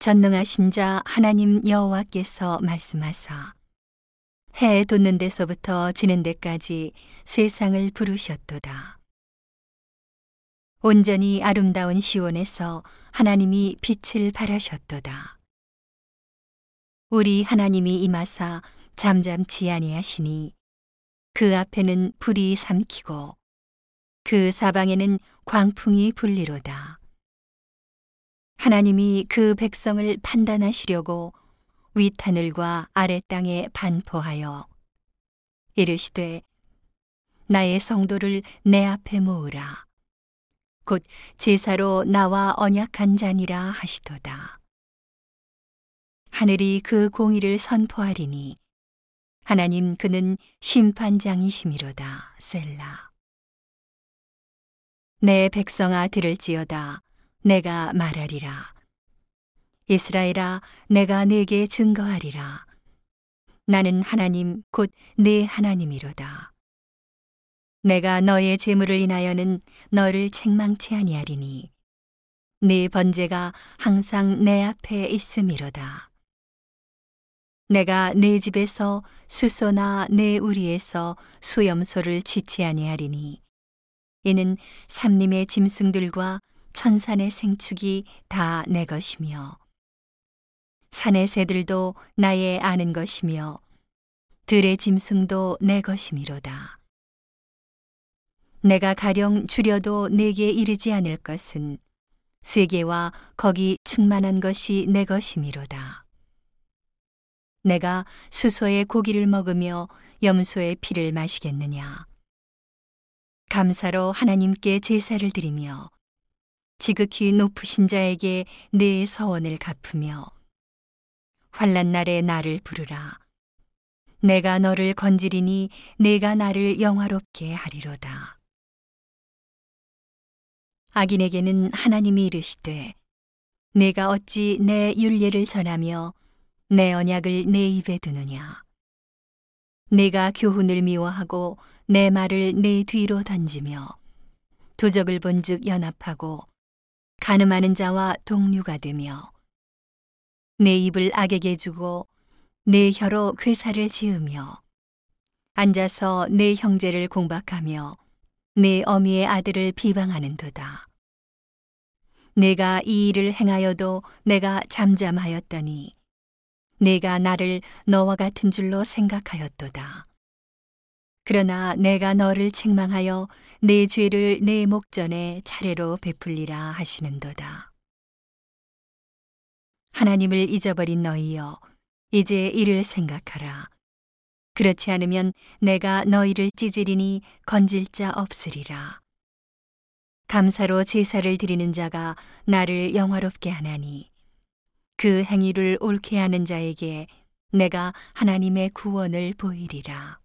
전능하신 자 하나님 여호와께서 말씀하사 해 돋는 데서부터 지는 데까지 세상을 부르셨도다. 온전히 아름다운 시온에서 하나님이 빛을 발하셨도다. 우리 하나님이 임하사 잠잠치 아니하시니 그 앞에는 불이 삼키고 그 사방에는 광풍이 불리로다. 하나님이 그 백성을 판단하시려고 윗하늘과 아래 땅에 반포하여 이르시되 나의 성도를 내 앞에 모으라. 곧 제사로 나와 언약한 자니라 하시도다. 하늘이 그 공의를 선포하리니 하나님 그는 심판장이시미로다. 셀라. 내 백성아 들을지어다 내가 말하리라. 이스라엘아 내가 네게 증거하리라. 나는 하나님 곧 네 하나님이로다. 내가 너의 재물을 인하여는 너를 책망치 아니하리니 네 번제가 항상 내 앞에 있음이로다. 내가 네 집에서 수소나 네 우리에서 수염소를 취치 아니하리니 이는 삼림의 짐승들과 천산의 생축이 다 내 것이며 산의 새들도 나의 아는 것이며 들의 짐승도 내 것이미로다. 내가 가령 줄여도 내게 이르지 않을 것은 세계와 거기 충만한 것이 내 것이미로다. 내가 수소의 고기를 먹으며 염소의 피를 마시겠느냐. 감사로 하나님께 제사를 드리며 지극히 높으신 자에게 내 서원을 갚으며 환란 날에 나를 부르라. 내가 너를 건지리니 내가 나를 영화롭게 하리로다. 악인에게는 하나님이 이르시되 내가 어찌 내 윤례를 전하며 내 언약을 내 입에 두느냐. 내가 교훈을 미워하고 내 말을 내 뒤로 던지며 도적을 본즉 연합하고 가늠하는 자와 동류가 되며 내 입을 악에게 주고 내 혀로 괴사를 지으며 앉아서 내 형제를 공박하며 내 어미의 아들을 비방하는도다. 내가 이 일을 행하여도 내가 잠잠하였더니 내가 나를 너와 같은 줄로 생각하였도다. 그러나 내가 너를 책망하여 내 죄를 내 목전에 차례로 베풀리라 하시는도다. 하나님을 잊어버린 너희여, 이제 이를 생각하라. 그렇지 않으면 내가 너희를 찌질이니 건질 자 없으리라. 감사로 제사를 드리는 자가 나를 영화롭게 하나니 그 행위를 옳게 하는 자에게 내가 하나님의 구원을 보이리라.